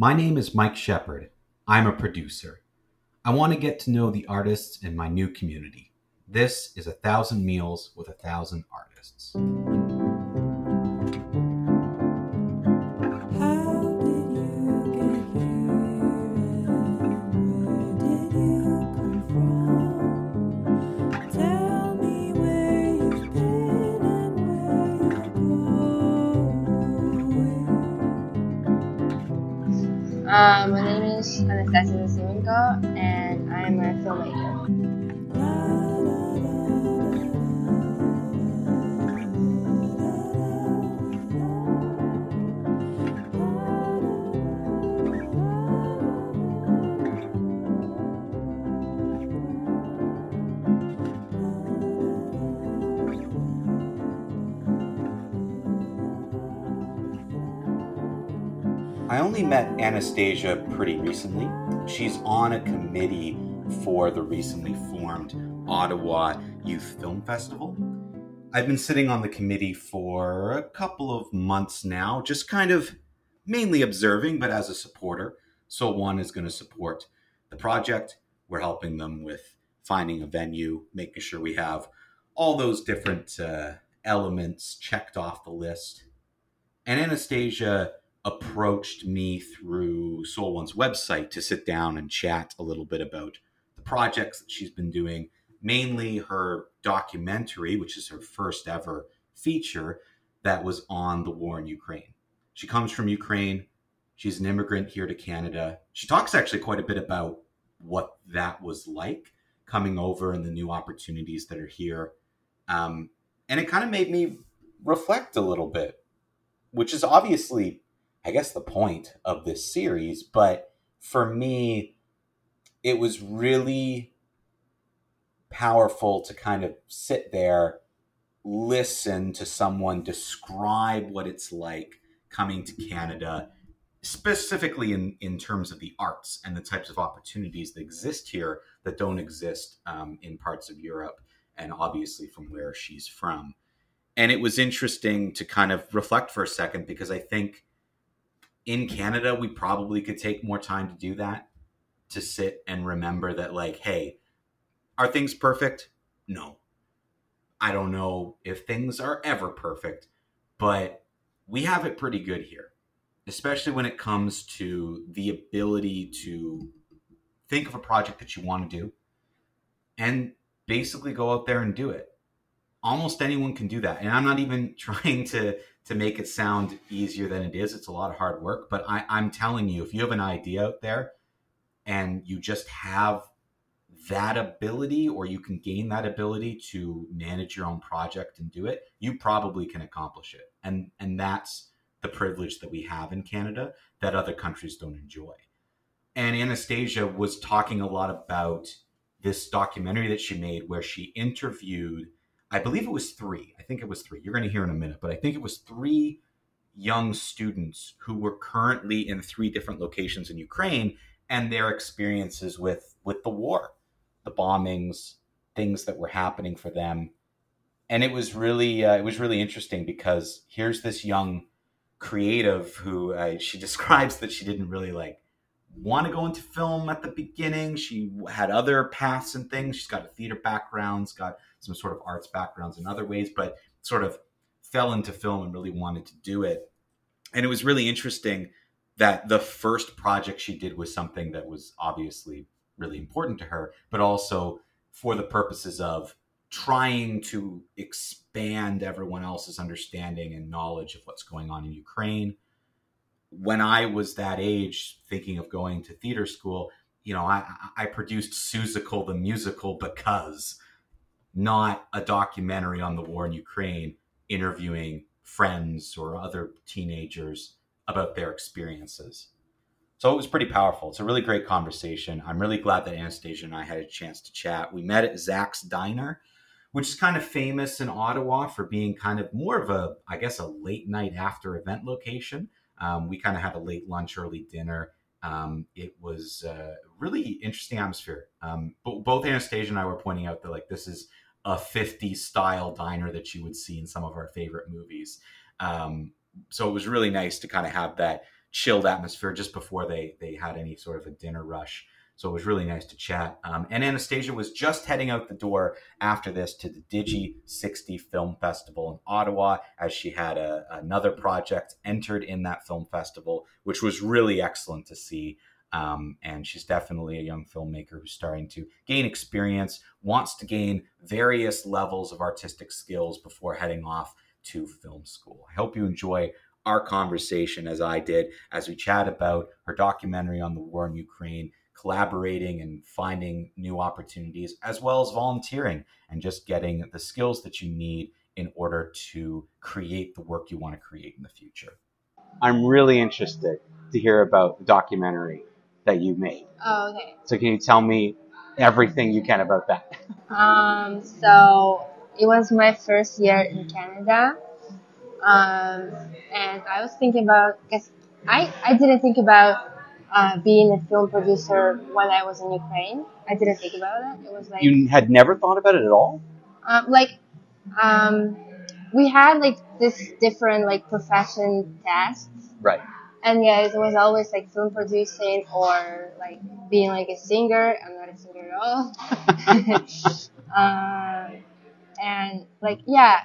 My name is Mike Shepard. I'm a producer. I want to get to know the artists in my new community. This is A Thousand Meals with a Thousand Artists. I only met Anastasiia pretty recently. She's on a committee for the recently formed Ottawa Youth Film Festival. I've been sitting on the committee for a couple of months now, just kind of mainly observing, but as a supporter. So, one is going to support the project. We're helping them with finding a venue, making sure we have all those different uh, elements checked off the list. And Anastasiia approached me through Soul One's website to sit down and chat a little bit about the projects that she's been doing, mainly her documentary, which is her first ever feature that was on the war in Ukraine. She comes from Ukraine. She's an immigrant here to Canada. She talks actually quite a bit about what that was like coming over and the new opportunities that are here. Um, and it kind of made me reflect a little bit, which is obviously I guess, the point of this series. But for me, it was really powerful to kind of sit there, listen to someone describe what it's like coming to Canada, specifically in, in terms of the arts and the types of opportunities that exist here that don't exist um, in parts of Europe and obviously from where she's from. And it was interesting to kind of reflect for a second because I think in Canada, we probably could take more time to do that, to sit and remember that, like, hey, are things perfect? No. I don't know if things are ever perfect, but we have it pretty good here, especially when it comes to the ability to think of a project that you want to do and basically go out there and do it. Almost anyone can do that. And I'm not even trying to to make it sound easier than it is. It's a lot of hard work, but I, I'm telling you, if you have an idea out there and you just have that ability or you can gain that ability to manage your own project and do it, you probably can accomplish it. And and that's the privilege that we have in Canada that other countries don't enjoy. And Anastasiia was talking a lot about this documentary that she made where she interviewed I believe it was three. I think it was three. You're going to hear in a minute, but I think it was three young students who were currently in three different locations in Ukraine and their experiences with with the war, the bombings, things that were happening for them. And it was really uh, it was really interesting because here's this young creative who uh, she describes that she didn't really like want to go into film at the beginning. She had other paths and things. She's got a theater background, has got some sort of arts backgrounds in other ways, but sort of fell into film and really wanted to do it. And it was really interesting that the first project she did was something that was obviously really important to her, but also for the purposes of trying to expand everyone else's understanding and knowledge of what's going on in Ukraine. When I was that age, thinking of going to theater school, you know, I, I produced Seussical the musical because not a documentary on the war in Ukraine interviewing friends or other teenagers about their experiences. So it was pretty powerful. It's a really great conversation. I'm really glad that Anastasiia and I had a chance to chat. We met at Zak's Diner, which is kind of famous in Ottawa for being kind of more of a, I guess, a late night after event location. Um, we kind of had a late lunch, early dinner. Um, it was a really interesting atmosphere. Um, but both Anastasiia and I were pointing out that like this is a 50s style diner that you would see in some of our favorite movies. Um, so it was really nice to kind of have that chilled atmosphere just before they they had any sort of a dinner rush. So it was really nice to chat. Um, and Anastasiia was just heading out the door after this to the Digi 60 Film Festival in Ottawa, as she had a, another project entered in that film festival, which was really excellent to see. Um, and she's definitely a young filmmaker who's starting to gain experience, wants to gain various levels of artistic skills before heading off to film school. I hope you enjoy our conversation as I did as we chat about her documentary on the war in Ukraine collaborating and finding new opportunities, as well as volunteering and just getting the skills that you need in order to create the work you want to create in the future. I'm really interested to hear about the documentary that you made. Oh, okay. So can you tell me everything you can about that? Um, so it was my first year in Canada. Um, and I was thinking about, cause I, I didn't think about uh, being a film producer when I was in Ukraine. I didn't think about it. It was like You had never thought about it at all? um, like um, we had like this different like profession tests, Right. And yeah, it was always like film producing or like being like a singer. I'm not a singer at all. uh, and like yeah,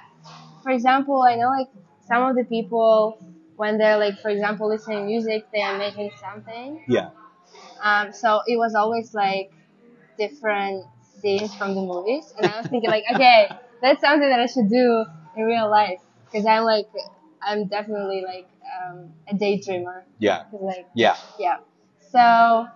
for example, I know like some of the people when they're like for example listening to music, they are making something. Yeah. Um, so it was always like different scenes from the movies, and I was thinking like, okay, that's something that I should do in real life because I'm like, I'm definitely like um, a daydreamer. Yeah. like, Yeah. yeah. So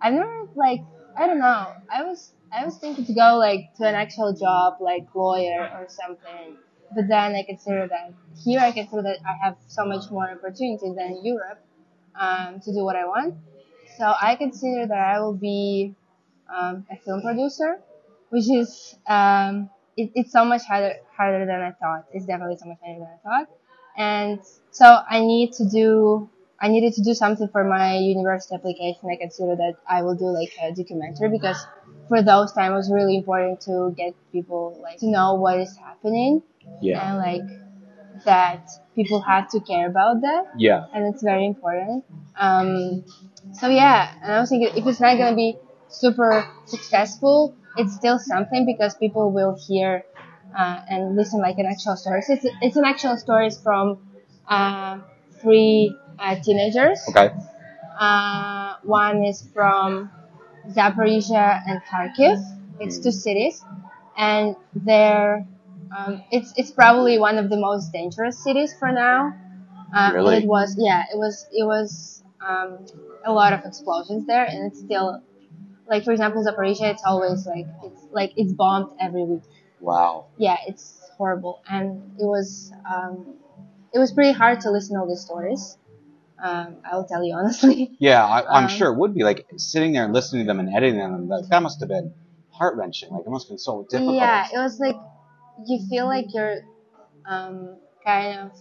I've never like I don't know. I was I was thinking to go like to an actual job like lawyer or something. But then I consider that here I consider that I have so much more opportunities than Europe um, to do what I want. So I consider that I will be um, a film producer, which is um, it, it's so much harder harder than I thought. It's definitely so much harder than I thought. And so I need to do I needed to do something for my university application. I consider that I will do like a documentary because for those time it was really important to get people like to know what is happening Yeah. and like that people have to care about that Yeah. and it's very important. Um, so yeah, and I was thinking if it's not gonna be super successful, it's still something because people will hear uh, and listen like an actual story. So it's it's an actual stories from uh, three uh, teenagers. Okay. Uh, one is from Zaporizhia and Kharkiv. It's two cities, and they're um, it's it's probably one of the most dangerous cities for now. Uh, Really? It was yeah, it was it was um, a lot of explosions there, and it's still like for example Zaporizhia, it's always like it's like it's bombed every week. Wow. Yeah, it's horrible, and it was um, it was pretty hard to listen to all these stories. Um, I will tell you honestly. Yeah, I, I'm Um, sure it would be like sitting there and listening to them and editing them. That, that must have been heart wrenching. Like it must have been so difficult. Yeah, it was like you feel like you're um, kind of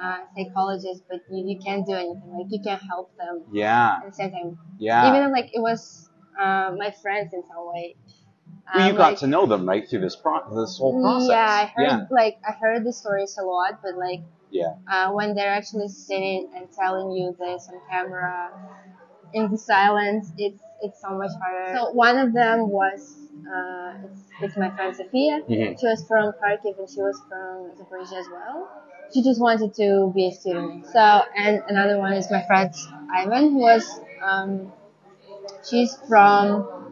uh, psychologist, but you, you can't do anything. Like you can't help them Yeah. at the same time. Yeah. Even like it was uh, my friends in some way. Well, you Um, got like, to know them right through this pro- this whole process. Yeah, I heard Yeah. like I heard the stories a lot, but like Yeah. uh, when they're actually sitting and telling you this on camera in the silence, it's it's so much harder. So one of them was uh, it's, it's my friend Sophia. Mhm. She was from Kharkiv and she was from Zaporizhia as well. She just wanted to be a student. So and another one is my friend Ivan, who was um, she's from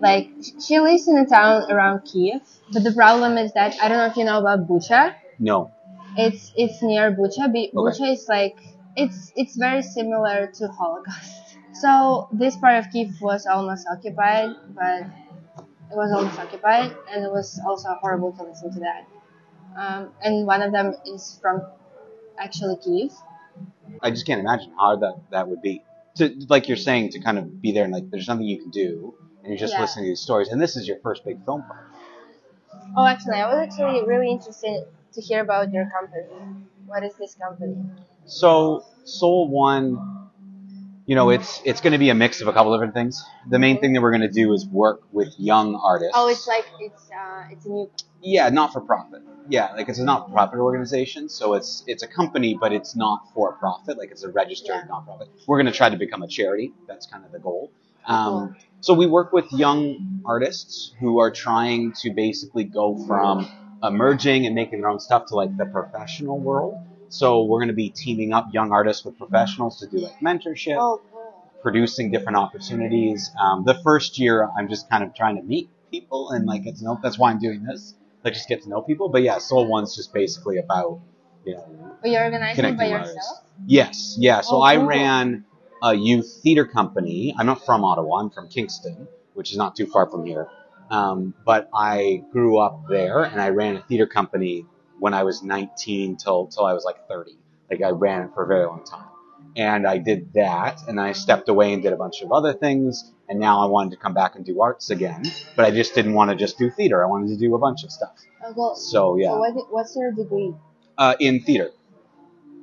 like she lives in a town around Kiev. But the problem is that I don't know if you know about Bucha. No. It's it's near Bucha. Okay. Bucha is like it's it's very similar to Holocaust. So this part of Kiev was almost occupied, but it was almost occupied, and it was also horrible to listen to that. Um, and one of them is from actually Kiev. I just can't imagine how that that would be. To like you're saying to kind of be there and like there's nothing you can do and you're just Yeah. listening to these stories and this is your first big film project. Oh, actually, I was actually really interested to hear about your company. What is this company? So Soul One, you know, it's it's going to be a mix of a couple different things. The main thing that we're going to do is work with young artists. Oh, it's like it's uh, it's a new Yeah, not for profit. Yeah, like it's a not for profit organization, so it's it's a company, but it's not for profit. Like it's a registered Yeah. nonprofit. We're gonna try to become a charity. That's kind of the goal. Cool. Um, so we work with young artists who are trying to basically go from emerging and making their own stuff to like the professional world. So we're gonna be teaming up young artists with professionals to do like mentorship Oh, cool. producing different opportunities. Um, the first year, I'm just kind of trying to meet people and like get to know. That's why I'm doing this. Like just get to know people. But yeah, Soul One's just basically about you know. But you're organizing by with yourself? Yes, yeah. So Oh, I ran a youth theater company. I'm not from Ottawa. I'm from Kingston, which is not too far from here. Um, but I grew up there, and I ran a theater company when I was 19 till till I was like 30. Like I ran it for a very long time, and I did that, and I stepped away and did a bunch of other things, and now I wanted to come back and do arts again, but I just didn't want to just do theater. I wanted to do a bunch of stuff. Oh, cool. So yeah, So what, what's your degree? uh, in theater.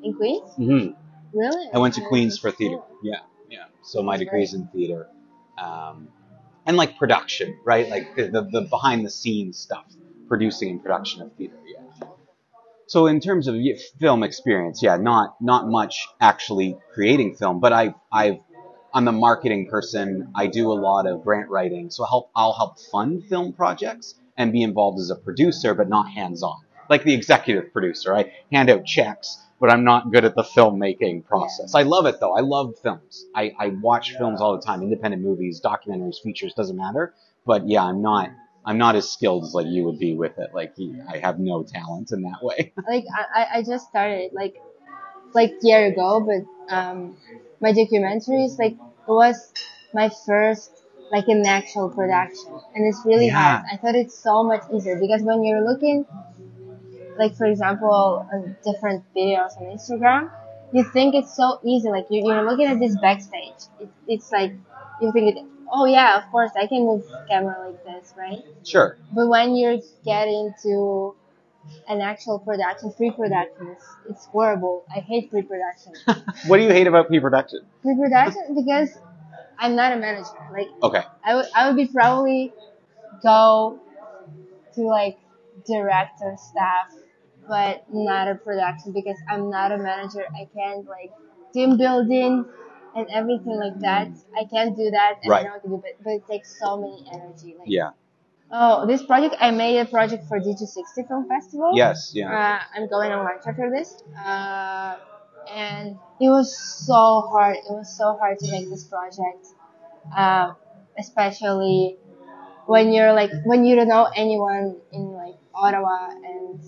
In Queens? hmm Really? I went to Queens for theater. Yeah, yeah. So my That's degree is in theater, um, and like production, right? Like the, the behind the scenes stuff, producing and production of theater. Yeah. So in terms of film experience, yeah, not not much actually creating film, but I I've I'm the marketing person. I do a lot of grant writing, so help I'll help fund film projects and be involved as a producer, but not hands on. Like the executive producer, I hand out checks, but I'm not good at the filmmaking process. I love it though. I love films. I, I watch films all the time, independent movies, documentaries, features, doesn't matter. But yeah, I'm not I'm not as skilled as like you would be with it. Like I have no talent in that way. Like I, I- I just started like like year ago, but um, my documentaries like it was my first like an actual production, and it's really Yeah. hard. I thought it's so much easier because when you're looking, like for example, on different videos on Instagram, you think it's so easy. Like you, you're looking at this backstage, it, it's like you think, it, oh yeah, of course I can move camera like this, right? Sure. But when you get into an actual production, pre-production, it's, it's horrible. I hate pre-production. What do you hate about pre-production? pre-production because I'm not a manager. Like Okay. I would, I would be probably go to like director staff, but not a production because I'm not a manager. I can't like team building and everything like that. I can't do that, and Right. I know how to do it, but it takes so many energy. Like, Yeah. Oh, this project I made a project for Digi60 Film Festival. Yes. Yeah. Uh, I'm going on lunch after this. Uh, and it was so hard. It was so hard to make this project. Uh, especially when you're like, when you don't know anyone in like Ottawa and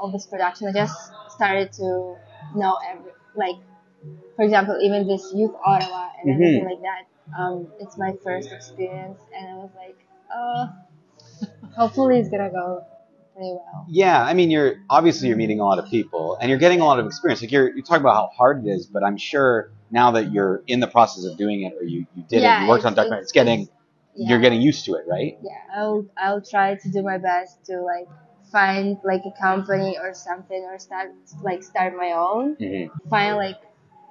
all this production. I just started to know every, like, for example, even this Youth Ottawa and Mhm. everything like that. Um, it's my first experience and I was like, oh, hopefully it's gonna go pretty well. Yeah, I mean, you're obviously you're meeting a lot of people and you're getting a lot of experience. Like you're you talk about how hard it is, but I'm sure now that you're in the process of doing it or you, you did it, you worked on it's- documentary, it's getting Yeah. you're getting used to it, right? yeah i'll i'll try to do my best to like find like a company or something or start like start my own. Mm-hmm. find like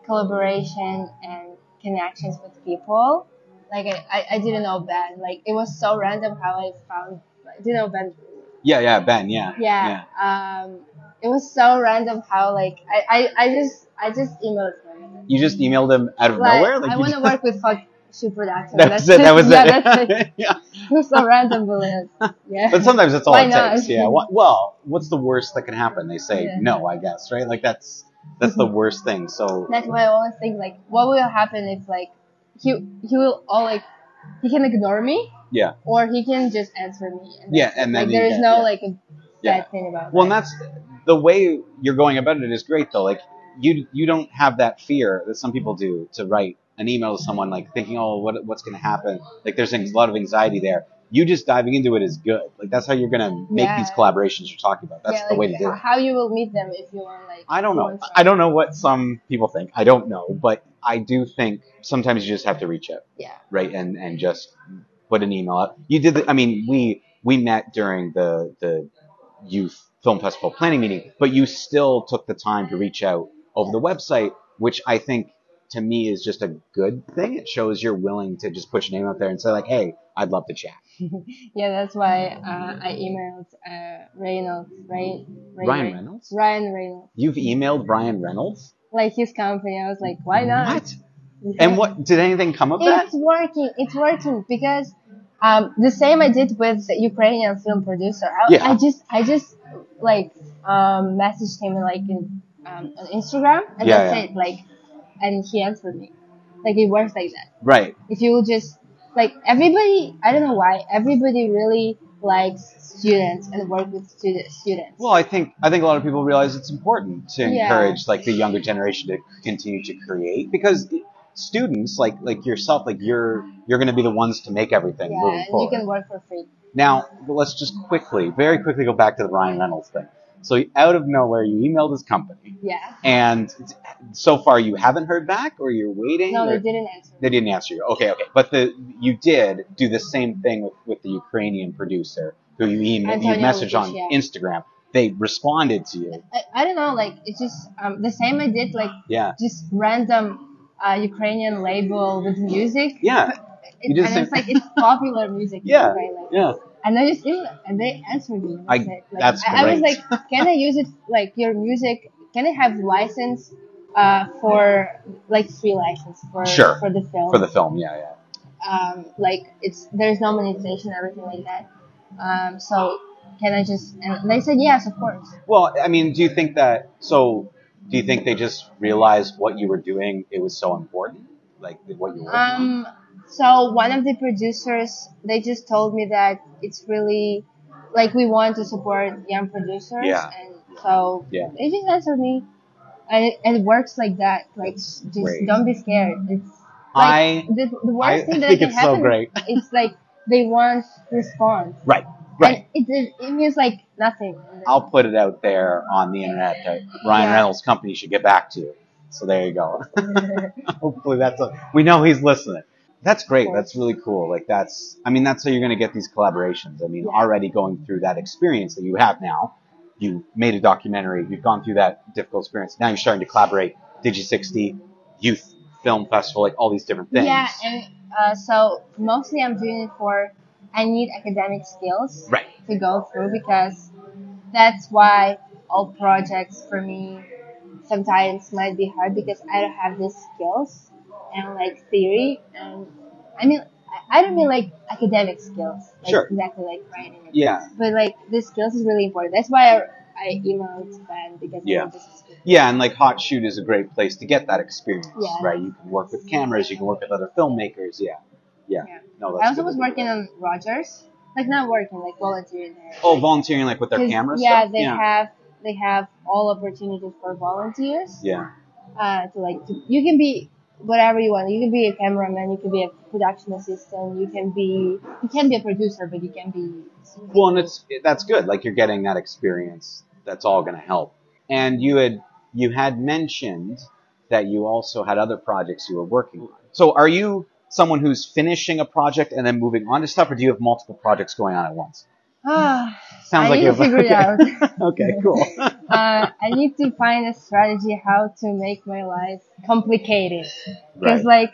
collaboration and connections with people. Like i i, didn't know ben. Like it was so random how i found I didn't know ben. Yeah, yeah, Ben, yeah, yeah, um it was so random how like i i, I just i just emailed him. You just emailed him out of like, nowhere. i want to work with Hot Shoe Production. That was it. That was yeah, it. That's it. yeah. So random, but yeah. But sometimes that's all Why it not? takes. Yeah. Well, what's the worst that can happen? They say Yeah. no, I guess, right? Like that's that's the worst thing. So That's why I always think like, what will happen if like he he will all like he can ignore me yeah, or he can just answer me. And Yeah, and then like there is no yeah. like a bad Yeah. thing about it. Well, and that. that's the way you're going about it is great though. Like you you don't have that fear that some people do to write an email to someone like thinking, oh, what what's going to happen? Like there's a lot of anxiety there. You just diving into it is good. Like that's how you're going to make Yeah. these collaborations you're talking about. That's yeah, the like, way to do it. How you will meet them if you want like I don't know. I don't know what some people think. I don't know, but I do think sometimes you just have to reach out, Yeah. right? And and just put an email out. You did. The, I mean, we we met during the the youth film festival planning meeting, but you still took the time to reach out over the website, which I think to me is just a good thing. It shows you're willing to just put your name out there and say like, hey, I'd love to chat. Yeah, that's why uh, I emailed uh, Reynolds, right? Ryan Reynolds? Ryan Reynolds, You've emailed Ryan Reynolds? like his company. I was like, why not? What? And what did anything come of that? It's working. It's working because um, the same I did with the Ukrainian film producer. I, Yeah. I just I just like um, messaged him like in um, on Instagram and Yeah, that's yeah. it. Like, and he answered me. Like it works like that. Right. If you just like everybody, I don't know why everybody really likes students and work with student, students. Well, I think I think a lot of people realize it's important to Yeah. encourage like the younger generation to continue to create because students like like yourself like you're you're going to be the ones to make everything yeah, and you can work for free. Now, let's just quickly, very quickly go back to the Ryan Reynolds thing. So out of nowhere, you emailed his company, Yeah. and so far you haven't heard back, or you're waiting. No, or- they didn't answer. They didn't answer you. Okay, okay, but the you did do the same thing with, with the Ukrainian producer who you emailed, you messaged on yeah. Instagram. They responded to you. I, I don't know. Like it's just um, the same I did. Like Yeah, just random uh, Ukrainian label with music. yeah, It, and it's like it's popular music. Yeah, like, yeah. And I just did, and they answered me. I- That's it. Like, that's I, I was like, can I use it like your music? Can I have license uh, for like free license for Sure. for the film? For the film, yeah, yeah. um, like it's there's no monetization, everything like that. Um, so can I just? And they said yes, of course. Well, I mean, do you think that? So, do you think they just realized what you were doing? It was so important, like what you were. working on? So one of the producers, they just told me that it's really like we want to support young producers, Yeah. and so Yeah. they just answered me, and it, and it works like that. Like just Great. don't be scared. It's I like the, the worst I thing that think can it's so happen. great. It's like they want response. right, right. And it, it, it means like nothing. I'll put it out there on the internet that Ryan Yeah. Reynolds' company should get back to you. So there you go. Hopefully that's a, we know he's listening. That's great. That's really cool. Like that's, I mean, that's how you're going to get these collaborations. I mean, Yeah. already going through that experience that you have now, you made a documentary, you've gone through that difficult experience. Now you're starting to collaborate, Digi60, Youth Film Festival, like all these different things. Yeah, and uh, so mostly I'm doing it for I need academic skills Right. to go through because that's why all projects for me sometimes might be hard because I don't have these skills and like theory and I mean I- don't mean like academic skills like Sure. exactly like writing it. Yeah. but like the skills is really important that's why I, I emailed Ben because Yeah. I want this skill. Yeah, and like Hot Shoot is a great place to get that experience, Yeah. right? You can work with cameras, you can work with other filmmakers. Yeah, yeah. Yeah. No, I also was working on Rogers like not working like volunteering there Oh, volunteering like with their cameras. Yeah, stuff? they yeah. have they have all opportunities for volunteers. Yeah, Uh, to like to, you can be whatever you want. You can be a cameraman. You can be a production assistant. You can be you can be a producer, but you can be. Well, and it's that's good. Like you're getting that experience. That's all going to help. And you had you had mentioned that you also had other projects you were working on. So are you someone who's finishing a project and then moving on to stuff, or do you have multiple projects going on at once? Ah, Sounds I like you have figure it out. okay, cool. Uh, I need to find a strategy how to make my life complicated. Because Right. like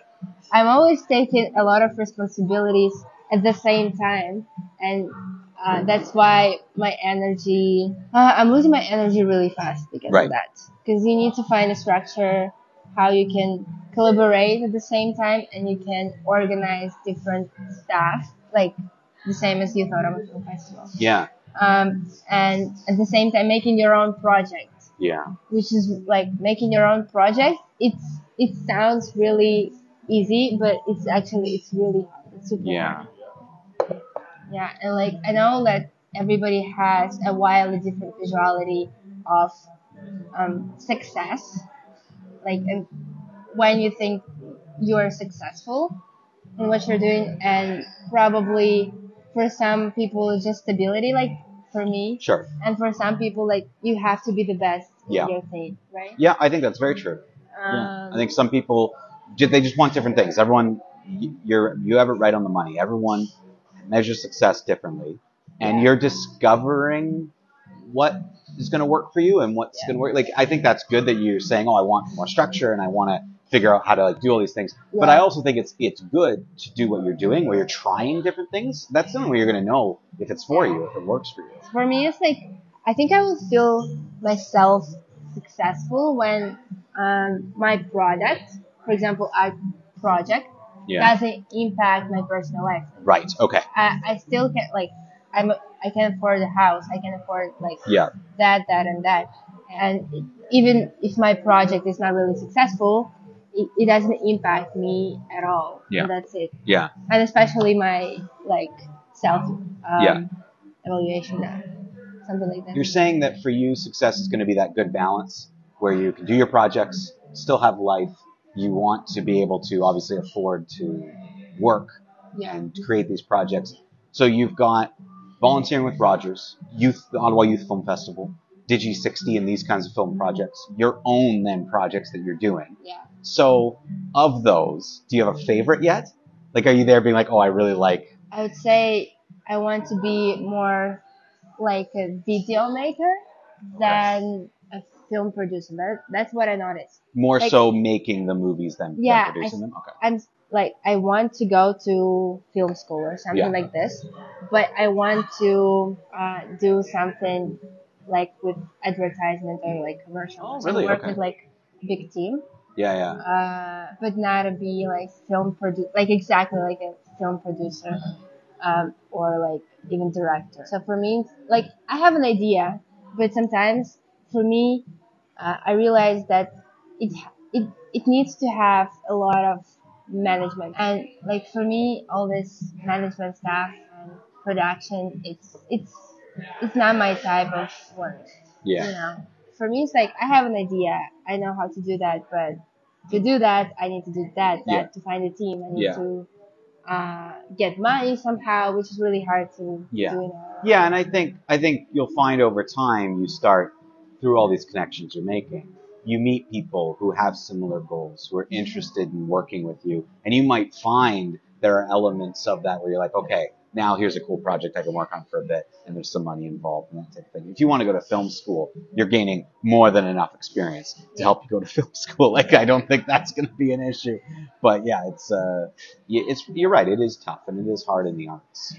I'm always taking a lot of responsibilities at the same time, and uh, that's why my energy uh, I'm losing my energy really fast because Right. of that. Because you need to find a structure how you can collaborate at the same time and you can organize different staff like the same as you thought Autumn Film Festival. yeah, Um, and at the same time making your own project yeah, which is like making your own project. It's it sounds really easy, but it's actually it's really hard. It's super yeah. hard. Yeah, and like I know that everybody has a wildly different visuality of um, success. Like and when you think you're successful in what you're doing, and probably for some people it's just stability. Like for me, Sure. and for some people, like you have to be the best Yeah. in your thing, right? Yeah, I think that's very true. Yeah. Um, I think some people they just want different things. Everyone, you're you have it right on the money. Everyone measures success differently, and Yeah. you're discovering what is going to work for you and what's Yeah. going to work. Like I think that's good that you're saying, "Oh, I want more structure and I want to figure out how to like do all these things. But I also think it's it's good to do what you're doing, where you're trying different things. That's the only way you're gonna know if it's for you, if it works for you. For me, it's like I think I will feel myself successful when um, my product, for example, art project, Yeah. doesn't impact my personal life. Right. Okay. I, I still can't like I'm I can afford a house. I can afford like Yeah. that, that, and that. And even if my project is not really successsul, it, it doesn't impact me at all. Yeah. And that's it. Yeah. And especially my like self um, Yeah. evaluation, uh, something like that. You're saying that for you, success is going to be that good balance where you can do your projects, still have life. You want to be able to obviously afford to work yeah. and create these projects. So you've got volunteering with Rogers, Youth, the Ottawa Youth Film Festival, Digi 60, and these kinds of film projects. Your own then projects that you're doing. Yeah. So of those, do you have a favorite yet? Like, are you there being like, oh, I really like? I would say I want to be more like a video maker than a film producer. That, that's what I noticed. More Like- so making the movies than, than Yeah, producing I- them. Okay. I'm like I want to go to film school or something Yeah. like this, but I want to uh, do something like with advertisement or like commercials. Oh, really? work Okay. with like big team, Yeah, yeah. uh, but not to be like film produ like exactly like a film producer, um, or like even director. So for me, like I have an idea, but sometimes for me, uh, I realize that it it it needs to have a lot of management and like for me all this management stuff and production it's it's it's not my type of work Yeah. you know for me it's like i have an idea i know how to do that but to do that i need to do that that Yeah. to find a team i need Yeah. to uh, get money somehow which is really hard to Yeah. do now. Yeah, and I think I think you'll find over time you start through all these connections you're making. You meet people who have similar goals, who are interested in working with you, and you might find there are elements of that where you're like, okay, now here's a cool project I can work on for a bit, and there's some money involved and that type of thing. If you want to go to film school, you're gaining more than enough experience to help you go to film school. Like I don't think that's going to be an issue, but yeah, it's uh, it's you're right, it is tough and it is hard in the arts.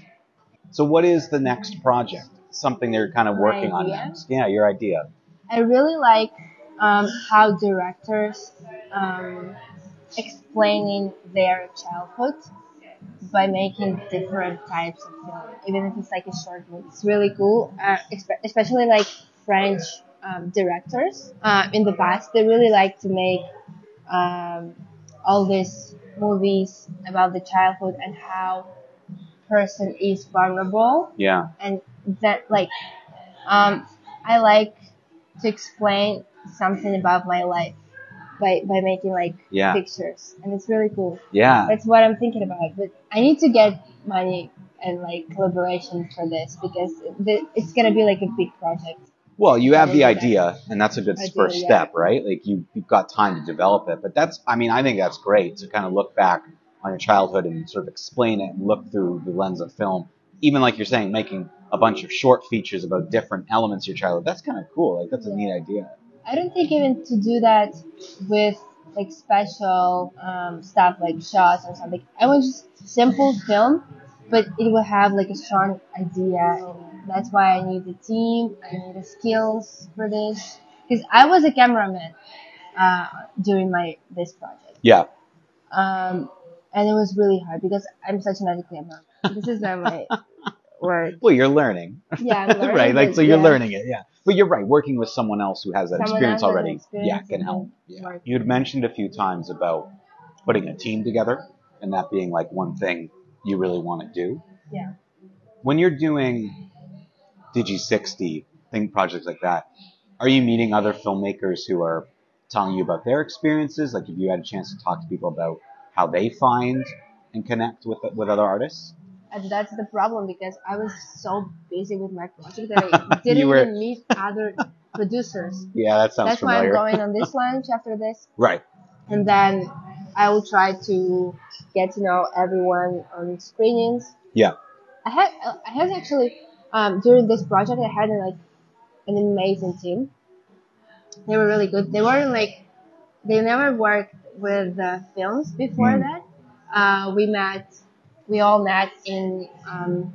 So what is the next project? Something they're kind of working on next. Yeah, your idea. I really like um, how directors um, explaining their childhood by making different types of film, even if it's like a short movie. It's really cool, uh, espe- especially like French um, directors. Uh, in the past, they really like to make um, all these movies about the childhood and how person is vulnerable Yeah. and that like um I like to explain something about my life by by making like Yeah. pictures and it's really cool. Yeah. That's what I'm thinking about. But I need to get money and like collaboration for this because it's gonna be like a big project. Well, you have the idea, and that's a good Idea, first yeah. step, right? Like you, you've got time to develop it. But that's, I mean, I think that's great to kind of look back on your childhood and sort of explain it and look through the lens of film. Even like you're saying, making a bunch of short features about different elements of your childhood. That's kind of cool. Like that's a Yeah. neat idea. I don't think even to do that with like special um, stuff like shots or something. I want just simple film, but it will have like a strong idea. That's why I need the team. I need the skills for this because I was a cameraman uh, during my this project, Yeah. um, and it was really hard because I'm such an ugly cameraman. This is not my word. Well, you're learning. Yeah, learning, right. Like so, you're yeah. learning it. Yeah. But you're right. Working with someone else who has that Someone experience already, experience yeah, can help. Yeah. work. you'd mentioned a few times about putting a team together and that being like one thing you really want to do. Yeah. When you're doing Digi 60 thing projects like that, are you meeting other filmmakers who are telling you about their experiences? Like, have you had a chance to talk to people about how they find and connect with with other artists? And that's the problem because I was so busy with my project that I didn't were- even meet other producers. Yeah, that sounds That's why I'm going on this lunch after this. right. And then I will try to get to know everyone on screenings. Yeah. I had I had actually um, during this project I had like an amazing team. They were really good. They weren't like they never worked with the films before Mm. that. Uh, we met, we all met in um,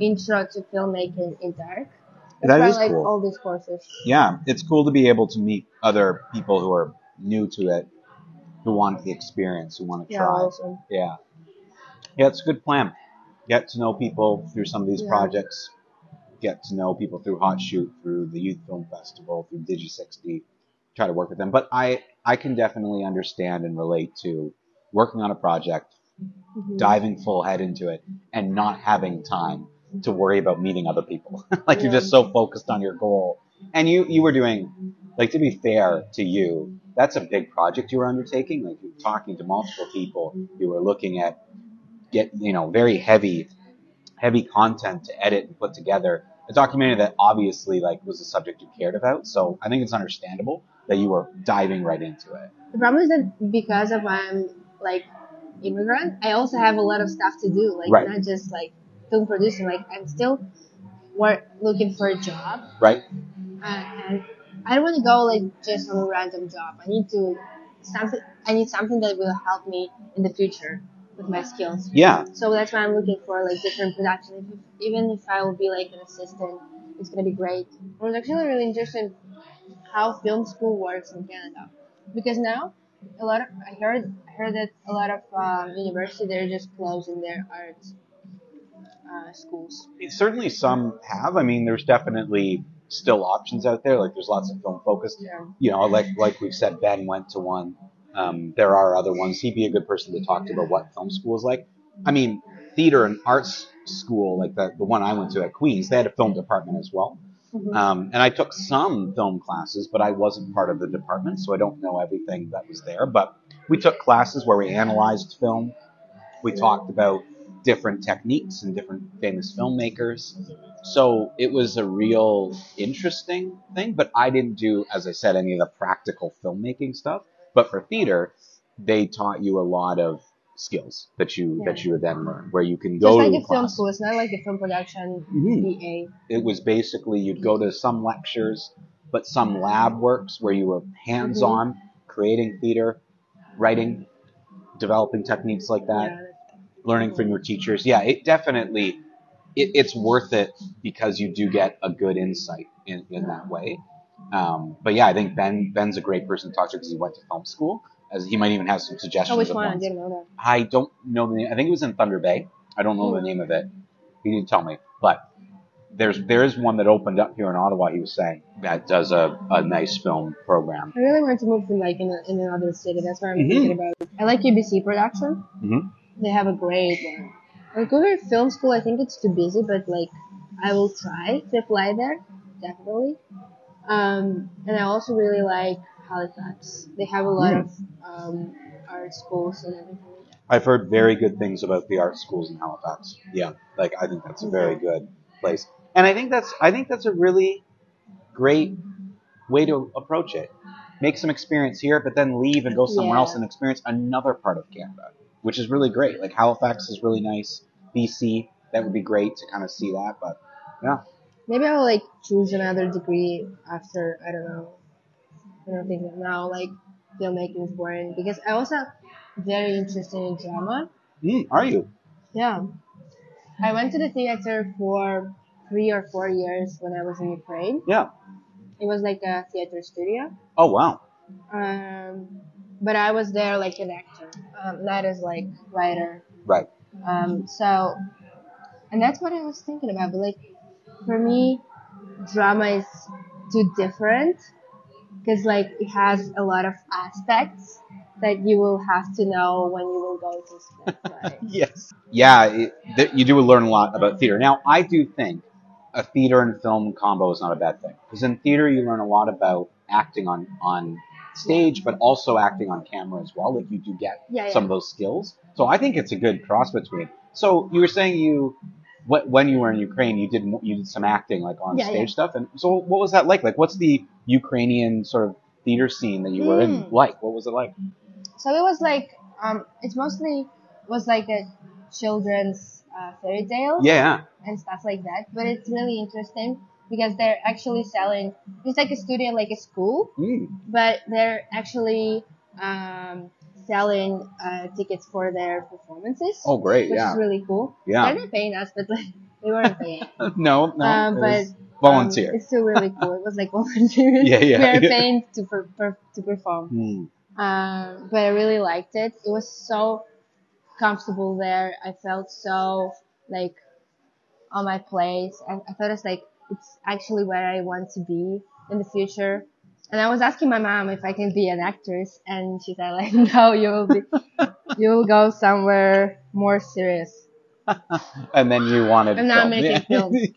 Intro to Filmmaking in Dark. It's That is like cool. all these courses. Yeah, it's cool to be able to meet other people who are new to it, who want the experience, who want to Yeah, try. awesome. Yeah. Yeah, it's a good plan. Get to know people through some of these Yeah. projects. Get to know people through Hot Shoot, through the Youth Film Festival, through Digi60. Try to work with them. But I, I can definitely understand and relate to working on a project, Mhm. diving full head into it, and not having time to worry about meeting other people. like you're just so focused on your goal. And you, you were doing, like to be fair to you, that's a big project you were undertaking. Like you're talking to multiple people. You were looking at get you know very heavy, heavy content to edit and put together. A documentary that obviously like was a subject you cared about. So I think it's understandable that you were diving right into it. The problem is that because of I'm like immigrant, I also have a lot of stuff to do. Like Right. not just like film producing. Like I'm still work looking for a job, Right? uh, and I don't want to go like just on a random job. I need to something. I need something that will help me in the future with my skills. Yeah. So that's why I'm looking for like different production. If, even if I will be like an assistant, it's gonna be great. I was actually really interested how film school works in Canada because now a lot of I heard I heard that a lot of um, universities they're just closing their arts uh, schools. certainly some have. I mean, there's definitely still options out there. Like there's lots of film focused. Yeah. You know, like like we've said, Ben went to one. Um, there are other ones. He'd be a good person to talk to about what film school is like. I mean, theater and arts school, like the the one I went to at Queens, they had a film department as well. Mhm. Um, and I took some film classes, but I wasn't part of the department, so I don't know everything that was there. But we took classes where we analyzed film. We talked about different techniques and different famous filmmakers. So it was a real interesting thing, but I didn't do, as I said, any of the practical filmmaking stuff. But for theater, they taught you a lot of skills that you that you would then learn, where you can Just go like to a film school, it's not like a film production Mhm. BA. It was basically you'd go to some lectures, but some lab works where you were hands on, creating theater, writing, developing techniques like that Yeah. learning from your teachers. Yeah, it definitely it, it's worth it because you do get a good insight in, in that way. Um, but yeah, I think Ben Ben's a great person to talk to because he went to film school. As he might even have some suggestions. Oh, which one? I didn't know that. I don't know the name. I think it was in Thunder Bay. I don't know the Hmm. name of it. He didn't tell me, but there's there is one that opened up here in Ottawa. He was saying that does a, a nice film program. I really want to move to like in, a, in another city. That's what I'm Mhm. thinking about. I like UBC production. Mhm. They have a great one. Vancouver Film School, I think it's too busy, but like I will try to apply there, definitely. Um, and I also really like Halifax. They have a lot Mm. of um, art schools and everything. I've heard very good things about the art schools in Halifax. Yeah, like I think that's a very good place, and I think that's I think that's a really great way to approach it. Make some experience here, but then leave and go somewhere Yeah. else and experience another part of Canada, which is really great. Like Halifax is really nice. BC, that would be great to kind of see that. But yeah, Maybe I will like choose another degree after I don't know. I don't think that now like filmmaking is boring because I also very interested in drama. mm, are you? Yeah. I went to the theater for three or four years when I was in Ukraine. Yeah. It was like a theater studio. Oh wow. Um, but I was there like an actor, um, not as like writer. Right. Um, so, and that's what I was thinking about. But like, for me, drama is too different because like it has a lot of aspects that you will have to know when you will go to school. Right? Yes. Yeah, it, th- you do learn a lot about theater. Now, I do think a theater and film combo is not a bad thing because in theater you learn a lot about acting on on stage, but also acting on camera as well. Like you do get Yeah, yeah. some of those skills. So I think it's a good cross between. So you were saying you. Wh- When you were in Ukraine, you did you did some acting like on Yeah, stage yeah. stuff, and so what was that like? Like, what's the Ukrainian sort of theater scene that you were in Mm. like? What was it like? So it was like um, it's mostly was like a children's uh, fairy tale Yeah, and stuff like that. But it's really interesting because they're actually selling. It's like a studio, like a school, mm. but they're actually um, selling uh, tickets for their performances. Oh, great! which Yeah, is really cool. yeah. They're not paying us, but like they weren't paying. no, no, Um, but volunteer. Um, it's still really cool. It was like volunteer. Yeah, yeah, we are yeah. paying to per, per, to perform. Hmm. Um, but I really liked it. It was so comfortable there. I felt so like on my place. I, I thought it's like it's actually where I want to be in the future. And I was asking my mom if I can be an actress, and she said like, no, you will be, you will go somewhere more serious. and then you wanted. I'm not film. making films.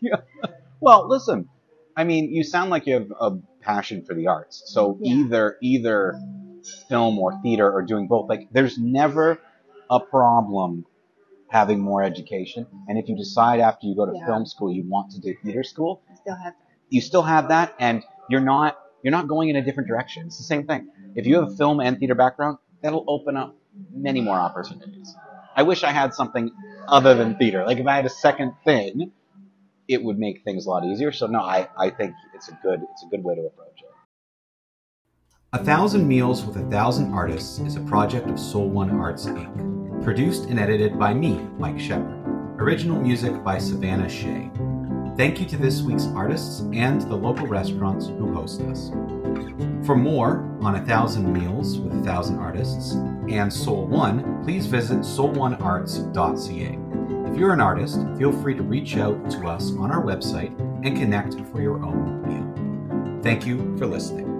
Well, listen. I mean, you sound like you have a passion for the arts. So Yeah. either either film or theater or doing both. Like, there's never a problem having more education. And if you decide after you go to Yeah. film school you want to do theater school, I still have that. you still have that, and you're not you're not going in a different direction. It's the same thing. If you have a film and theater background, that'll open up many more opportunities. I wish I had something other than theater. Like if I had a second thing, it would make things a lot easier. So no, I, I think it's a good it's a good way to approach it. A Thousand Meals with a Thousand Artists is a project of Soul One Arts Inc. Produced and edited by me, Mike Shepard. Original music by Savannah Shea. Thank you to this week's artists and the local restaurants who host us. For more on A Thousand Meals with a Thousand Artists and Soul One, please visit soul1arts.ca. If you're an artist, feel free to reach out to us on our website and connect for your own meal. Thank you for listening.